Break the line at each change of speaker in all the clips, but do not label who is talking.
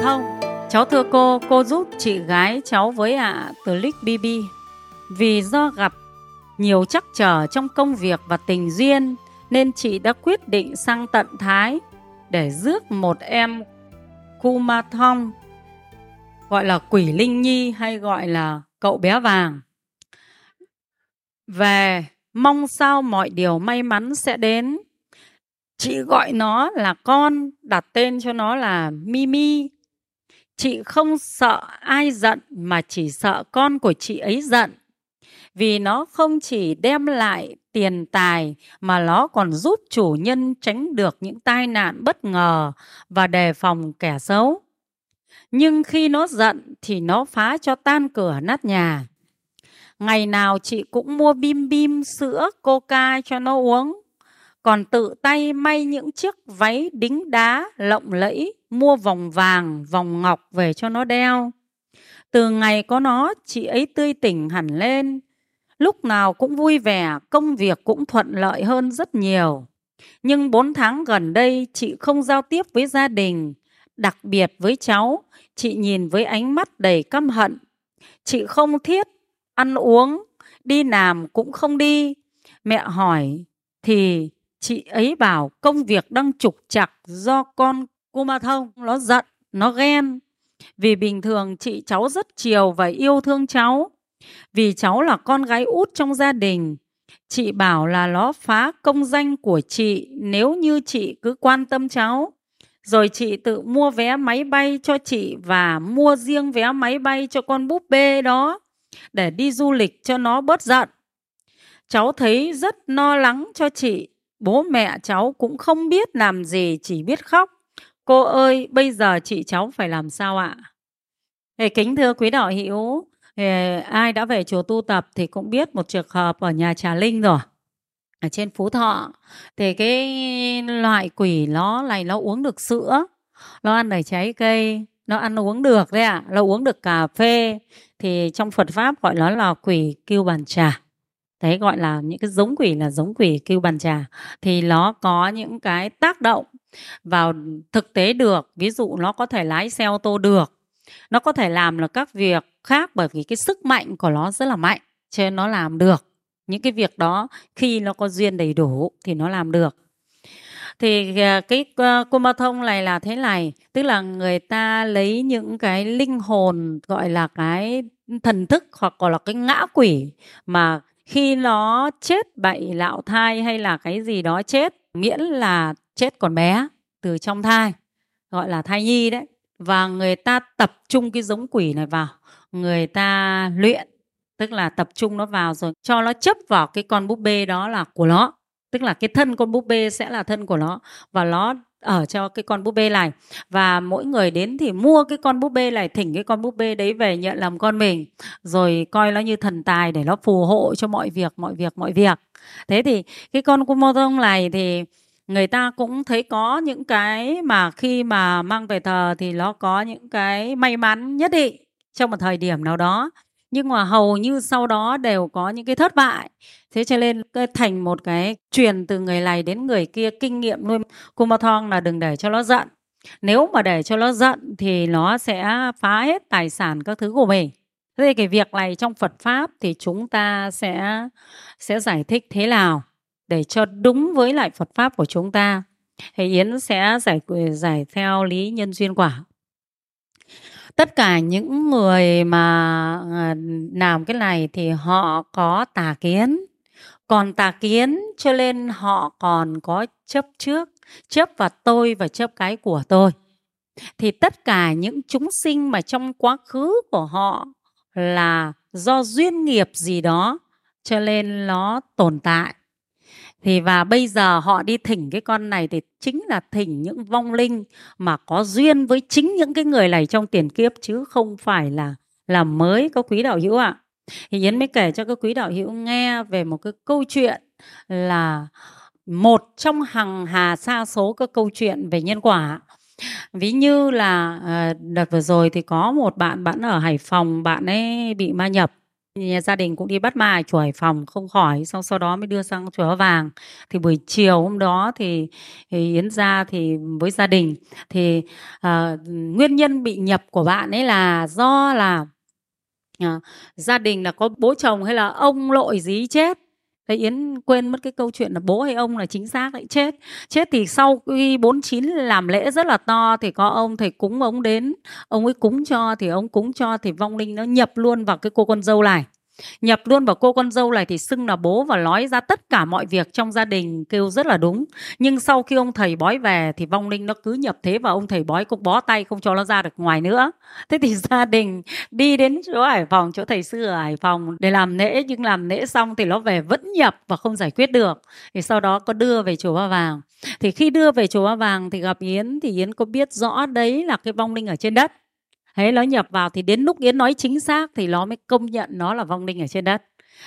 Cô Thông. Cháu thưa cô, cô giúp chị gái cháu với ạ à, lick BB Vì do gặp nhiều trắc trở trong công việc và tình duyên Nên chị đã quyết định sang tận Thái Để rước một em Kumathong, Gọi là quỷ linh nhi hay gọi là cậu bé vàng. Về mong sao mọi điều may mắn sẽ đến. Chị gọi nó là con đặt tên cho nó là mimi chị không sợ ai giận mà chỉ sợ con của chị ấy giận. Vì nó không chỉ đem lại tiền tài mà nó còn giúp chủ nhân tránh được những tai nạn bất ngờ và đề phòng kẻ xấu. Nhưng khi nó giận thì nó phá cho tan cửa nát nhà. Ngày nào chị cũng mua bim bim, sữa, coca cho nó uống còn tự tay may những chiếc váy đính đá lộng lẫy, mua vòng vàng, vòng ngọc về cho nó đeo. Từ ngày có nó, chị ấy tươi tỉnh hẳn lên, lúc nào cũng vui vẻ, công việc cũng thuận lợi hơn rất nhiều. Nhưng bốn tháng gần đây chị không giao tiếp với gia đình, đặc biệt với cháu, chị nhìn với ánh mắt đầy căm hận. Chị không thiết ăn uống, đi làm cũng không đi. Mẹ hỏi thì chị ấy bảo công việc đang trục chặt do con cô ma thông nó giận, nó ghen. Vì bình thường chị cháu rất chiều và yêu thương cháu. Vì cháu là con gái út trong gia đình. Chị bảo là nó phá công danh của chị nếu như chị cứ quan tâm cháu. Rồi chị tự mua vé máy bay cho chị và mua riêng vé máy bay cho con búp bê đó để đi du lịch cho nó bớt giận. Cháu thấy rất lo lắng cho chị. Bố mẹ cháu cũng không biết làm gì, chỉ biết khóc. Cô ơi, bây giờ chị cháu phải làm sao ạ? Thì kính thưa quý đạo hữu, ai đã về chùa tu tập thì cũng biết một trường hợp ở nhà Trà Linh rồi. Ở trên Phú Thọ thì cái loại quỷ nó này nó uống được sữa, nó ăn được trái cây, nó ăn uống được đấy ạ, à. nó uống được cà phê thì trong Phật pháp gọi nó là quỷ kêu bàn trà đấy gọi là những cái giống quỷ là giống quỷ kêu bàn trà. Thì nó có những cái tác động vào thực tế được, ví dụ nó có thể lái xe ô tô được. Nó có thể làm là các việc khác bởi vì cái sức mạnh của nó rất là mạnh cho nên nó làm được. Những cái việc đó khi nó có duyên đầy đủ thì nó làm được. Thì à, cái à, cô ma thông này là thế này, tức là người ta lấy những cái linh hồn, gọi là cái thần thức hoặc gọi là cái ngã quỷ mà khi nó chết bậy lạo thai hay là cái gì đó chết, miễn là chết còn bé từ trong thai, gọi là thai nhi đấy. Và người ta tập trung cái giống quỷ này vào, người ta luyện, tức là tập trung nó vào rồi cho nó chấp vào cái con búp bê đó là của nó, tức là cái thân con búp bê sẽ là thân của nó và nó ở cho cái con búp bê này. Và mỗi người đến thì mua cái con búp bê này, thỉnh cái con búp bê đấy về nhận làm con mình, rồi coi nó như thần tài để nó phù hộ cho mọi việc mọi việc mọi việc. Thế thì cái con Kumotong này thì người ta cũng thấy có những cái mà khi mà mang về thờ thì nó có những cái may mắn nhất định trong một thời điểm nào đó nhưng mà hầu như sau đó đều có những cái thất bại. Thế cho nên thành một cái truyền từ người này đến người kia kinh nghiệm nuôi kumathong là đừng để cho nó giận. Nếu mà để cho nó giận thì nó sẽ phá hết tài sản các thứ của mình. Thế thì cái việc này trong Phật pháp thì chúng ta sẽ sẽ giải thích thế nào để cho đúng với lại Phật pháp của chúng ta? Thì Yến sẽ giải giải theo lý nhân duyên quả tất cả những người mà ờ, làm cái này thì họ có tà kiến. Còn tà kiến cho nên họ còn có chấp trước, chấp vào tôi và chấp cái của tôi. Thì tất cả những chúng sinh mà trong quá khứ của họ là do duyên nghiệp gì đó, cho nên nó tồn tại thì và bây giờ họ đi thỉnh cái con này thì chính là thỉnh những vong linh mà có duyên với chính những cái người này trong tiền kiếp, chứ không phải là là mới có quý đạo hữu ạ à. thì yến mới kể cho các quý đạo hữu nghe về một cái câu chuyện là một trong hàng hà xa số các câu chuyện về nhân quả ví như là ờ, đợt vừa rồi thì có một bạn bạn ở hải phòng, bạn ấy bị ma nhập nhà gia đình cũng đi bắt ma ở chùa Hải Phòng không khỏi, xong sau đó mới đưa sang chùa Hóa Vàng. Thì buổi chiều hôm đó thì, thì Yến ra thì với gia đình thì à, nguyên nhân bị nhập của bạn ấy là do là à, gia đình là có bố chồng hay là ông lội gì chết Thế Yến quên mất cái câu chuyện là bố hay ông là chính xác lại chết. Chết thì sau khi 49 làm lễ rất là to thì có ông thầy cúng ông đến, ông ấy cúng cho thì ông cúng cho thì vong linh nó nhập luôn vào cái cô con dâu này nhập luôn vào cô con dâu này thì xưng là bố và nói ra tất cả mọi việc trong gia đình, kêu rất là đúng. Nhưng sau khi ông thầy bói về thì vong linh nó cứ nhập thế và ông thầy bói cũng bó tay không cho nó ra được ngoài nữa. Thế thì gia đình đi đến chỗ hải phòng, chỗ thầy sư ở hải phòng để làm lễ nhưng làm lễ xong thì nó về vẫn nhập và không giải quyết được. Thì sau đó có đưa về chùa ba vàng. Thì khi đưa về chùa ba vàng thì gặp yến, thì yến có biết rõ đấy là cái vong linh ở trên đất thế nó nhập vào thì đến lúc yến nói chính xác thì nó mới công nhận nó là vong linh ở trên đất.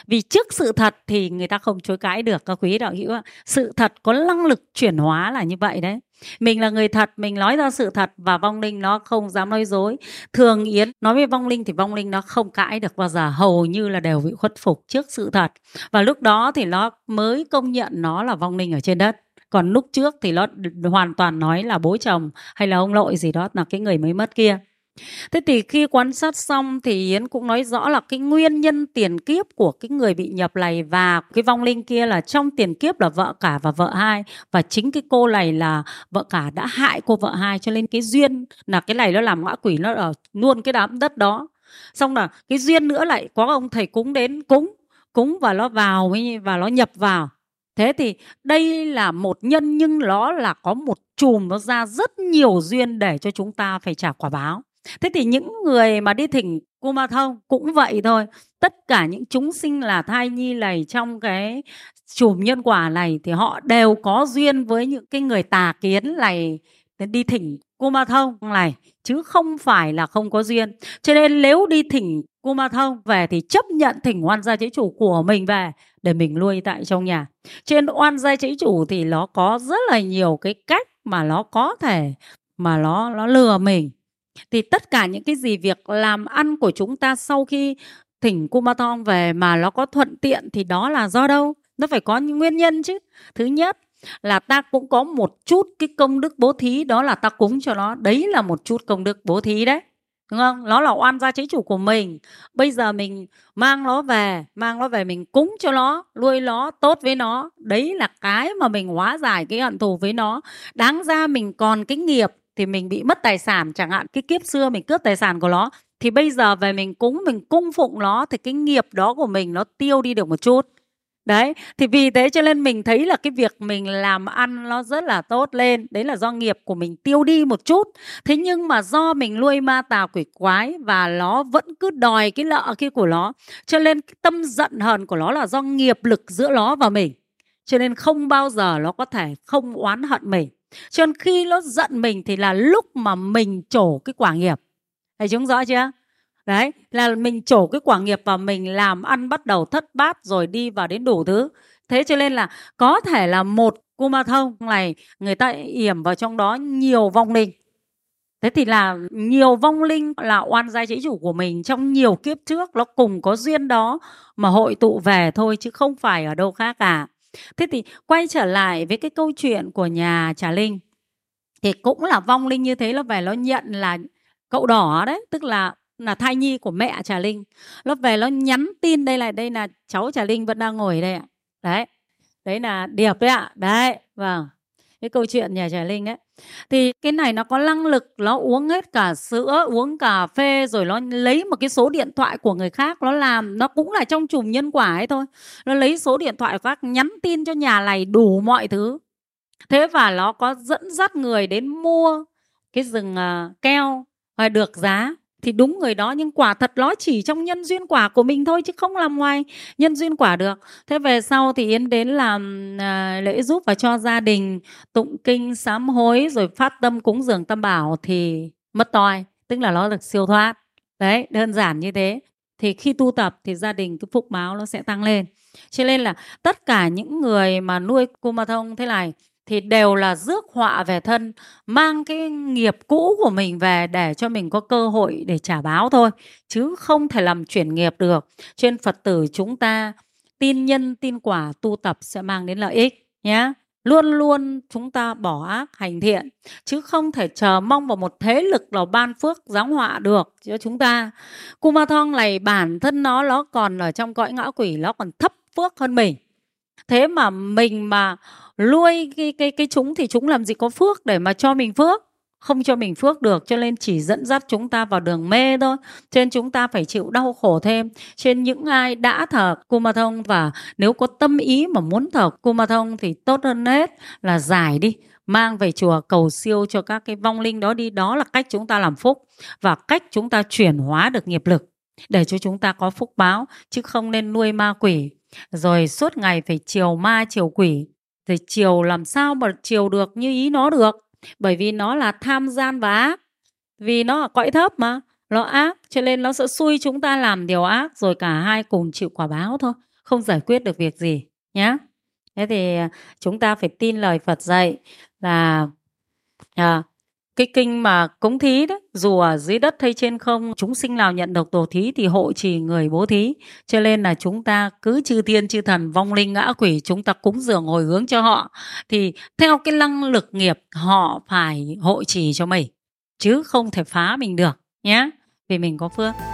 Vì trước sự thật thì người ta không chối cãi được, các quý đạo hữu sự thật có năng lực chuyển hóa là như vậy đấy. Mình là người thật, mình nói ra sự thật và vong linh nó không dám nói dối. Thường yến nói với vong linh thì vong linh nó không cãi được bao giờ, hầu như là đều bị khuất phục trước sự thật. Và lúc đó thì nó mới công nhận nó là vong linh ở trên đất. Còn lúc trước thì nó hoàn toàn nói là bố chồng hay là ông nội gì đó là cái người mới mất kia. Thế thì khi quan sát xong thì Yến cũng nói rõ là cái nguyên nhân tiền kiếp của cái người bị nhập này và cái vong linh kia là trong tiền kiếp là vợ cả và vợ hai và chính cái cô này là vợ cả đã hại cô vợ hai cho nên cái duyên là cái này nó làm ngã quỷ nó ở luôn cái đám đất đó. Xong là cái duyên nữa lại có ông thầy cúng đến cúng cúng và nó vào và nó nhập vào Thế thì đây là một nhân nhưng nó là có một chùm, nó ra rất nhiều duyên để cho chúng ta phải trả quả báo. Thế thì những người mà đi thỉnh cô ma thông cũng vậy thôi. Tất cả những chúng sinh là thai nhi này trong cái chùm nhân quả này thì họ đều có duyên với những cái người tà kiến này đi thỉnh cô ma thông này, chứ không phải là không có duyên. Cho nên nếu đi thỉnh cô ma thông về thì chấp nhận thỉnh oan gia chế chủ của mình về để mình nuôi tại trong nhà. Trên oan gia chế chủ thì nó có rất là nhiều cái cách mà nó có thể, mà nó nó lừa mình thì tất cả những cái gì việc làm ăn của chúng ta sau khi thỉnh Kumatong về mà nó có thuận tiện thì đó là do đâu? Nó phải có những nguyên nhân chứ. Thứ nhất là ta cũng có một chút cái công đức bố thí đó là ta cúng cho nó. Đấy là một chút công đức bố thí đấy. Đúng không? Nó là oan gia chế chủ của mình. Bây giờ mình mang nó về, mang nó về mình cúng cho nó, nuôi nó tốt với nó. Đấy là cái mà mình hóa giải cái hận thù với nó. Đáng ra mình còn cái nghiệp thì mình bị mất tài sản, chẳng hạn cái kiếp xưa mình cướp tài sản của nó, thì bây giờ về mình cúng, mình cung phụng nó thì cái nghiệp đó của mình nó tiêu đi được một chút. Đấy, thì vì thế cho nên mình thấy là cái việc mình làm ăn nó rất là tốt lên. Đấy là do nghiệp của mình tiêu đi một chút. Thế nhưng mà do mình nuôi ma tà quỷ quái và nó vẫn cứ đòi cái nợ kia của nó, cho nên cái tâm giận hờn của nó là do nghiệp lực giữa nó và mình. Cho nên không bao giờ nó có thể không oán hận mình cho nên khi nó giận mình thì là lúc mà mình trổ cái quả nghiệp. Thầy chúng rõ chưa? Đấy, là mình trổ cái quả nghiệp và mình làm ăn bắt đầu thất bát rồi đi vào đến đủ thứ. Thế cho nên là có thể là một ma thông này người ta yểm vào trong đó nhiều vong linh. Thế thì là nhiều vong linh là oan gia chế chủ của mình trong nhiều kiếp trước nó cùng có duyên đó mà hội tụ về thôi chứ không phải ở đâu khác cả. Thế thì quay trở lại với cái câu chuyện của nhà Trà Linh thì cũng là vong linh như thế là về nó nhận là cậu đỏ đấy, tức là là thai nhi của mẹ Trà Linh. Nó về nó nhắn tin đây là đây là cháu Trà Linh vẫn đang ngồi đây ạ. Đấy. Đấy là Điệp đấy ạ. Đấy, vâng. Cái câu chuyện nhà Trà Linh ấy. Thì cái này nó có năng lực nó uống hết cả sữa, uống cà phê rồi nó lấy một cái số điện thoại của người khác nó làm nó cũng là trong chùm nhân quả ấy thôi. Nó lấy số điện thoại của các nhắn tin cho nhà này đủ mọi thứ. Thế và nó có dẫn dắt người đến mua cái rừng uh, keo và được giá thì đúng người đó nhưng quả thật nó chỉ trong nhân duyên quả của mình thôi chứ không làm ngoài nhân duyên quả được. Thế về sau thì yến đến làm à, lễ giúp và cho gia đình tụng kinh sám hối rồi phát tâm cúng dường tâm bảo thì mất toi tức là nó được siêu thoát. Đấy đơn giản như thế. Thì khi tu tập thì gia đình cái phúc báo nó sẽ tăng lên. Cho nên là tất cả những người mà nuôi cô ma thông thế này thì đều là rước họa về thân, mang cái nghiệp cũ của mình về để cho mình có cơ hội để trả báo thôi, chứ không thể làm chuyển nghiệp được. Trên Phật tử chúng ta tin nhân tin quả tu tập sẽ mang đến lợi ích nhé. Luôn luôn chúng ta bỏ ác hành thiện chứ không thể chờ mong vào một thế lực nào ban phước giáng họa được cho chúng ta. Kumathong này bản thân nó nó còn ở trong cõi ngã quỷ nó còn thấp phước hơn mình. Thế mà mình mà nuôi cái cái cái chúng thì chúng làm gì có phước để mà cho mình phước? Không cho mình phước được, cho nên chỉ dẫn dắt chúng ta vào đường mê thôi. Cho nên chúng ta phải chịu đau khổ thêm. Trên những ai đã thờ ma thông và nếu có tâm ý mà muốn thờ ma thông thì tốt hơn hết là giải đi, mang về chùa cầu siêu cho các cái vong linh đó đi. Đó là cách chúng ta làm phúc và cách chúng ta chuyển hóa được nghiệp lực để cho chúng ta có phúc báo, chứ không nên nuôi ma quỷ rồi suốt ngày phải chiều ma chiều quỷ thì chiều làm sao mà chiều được như ý nó được. Bởi vì nó là tham gian và ác. Vì nó là cõi thấp mà nó ác cho nên nó sẽ xui chúng ta làm điều ác rồi cả hai cùng chịu quả báo thôi không giải quyết được việc gì nhé thế thì à, chúng ta phải tin lời phật dạy là à, cái kinh mà cúng thí đấy, dù ở dưới đất hay trên không, chúng sinh nào nhận được tổ thí thì hộ trì người bố thí. Cho nên là chúng ta cứ chư thiên chư thần, vong linh, ngã quỷ, chúng ta cúng dường hồi hướng cho họ. Thì theo cái năng lực nghiệp, họ phải hộ trì cho mình, chứ không thể phá mình được nhé vì mình có phước.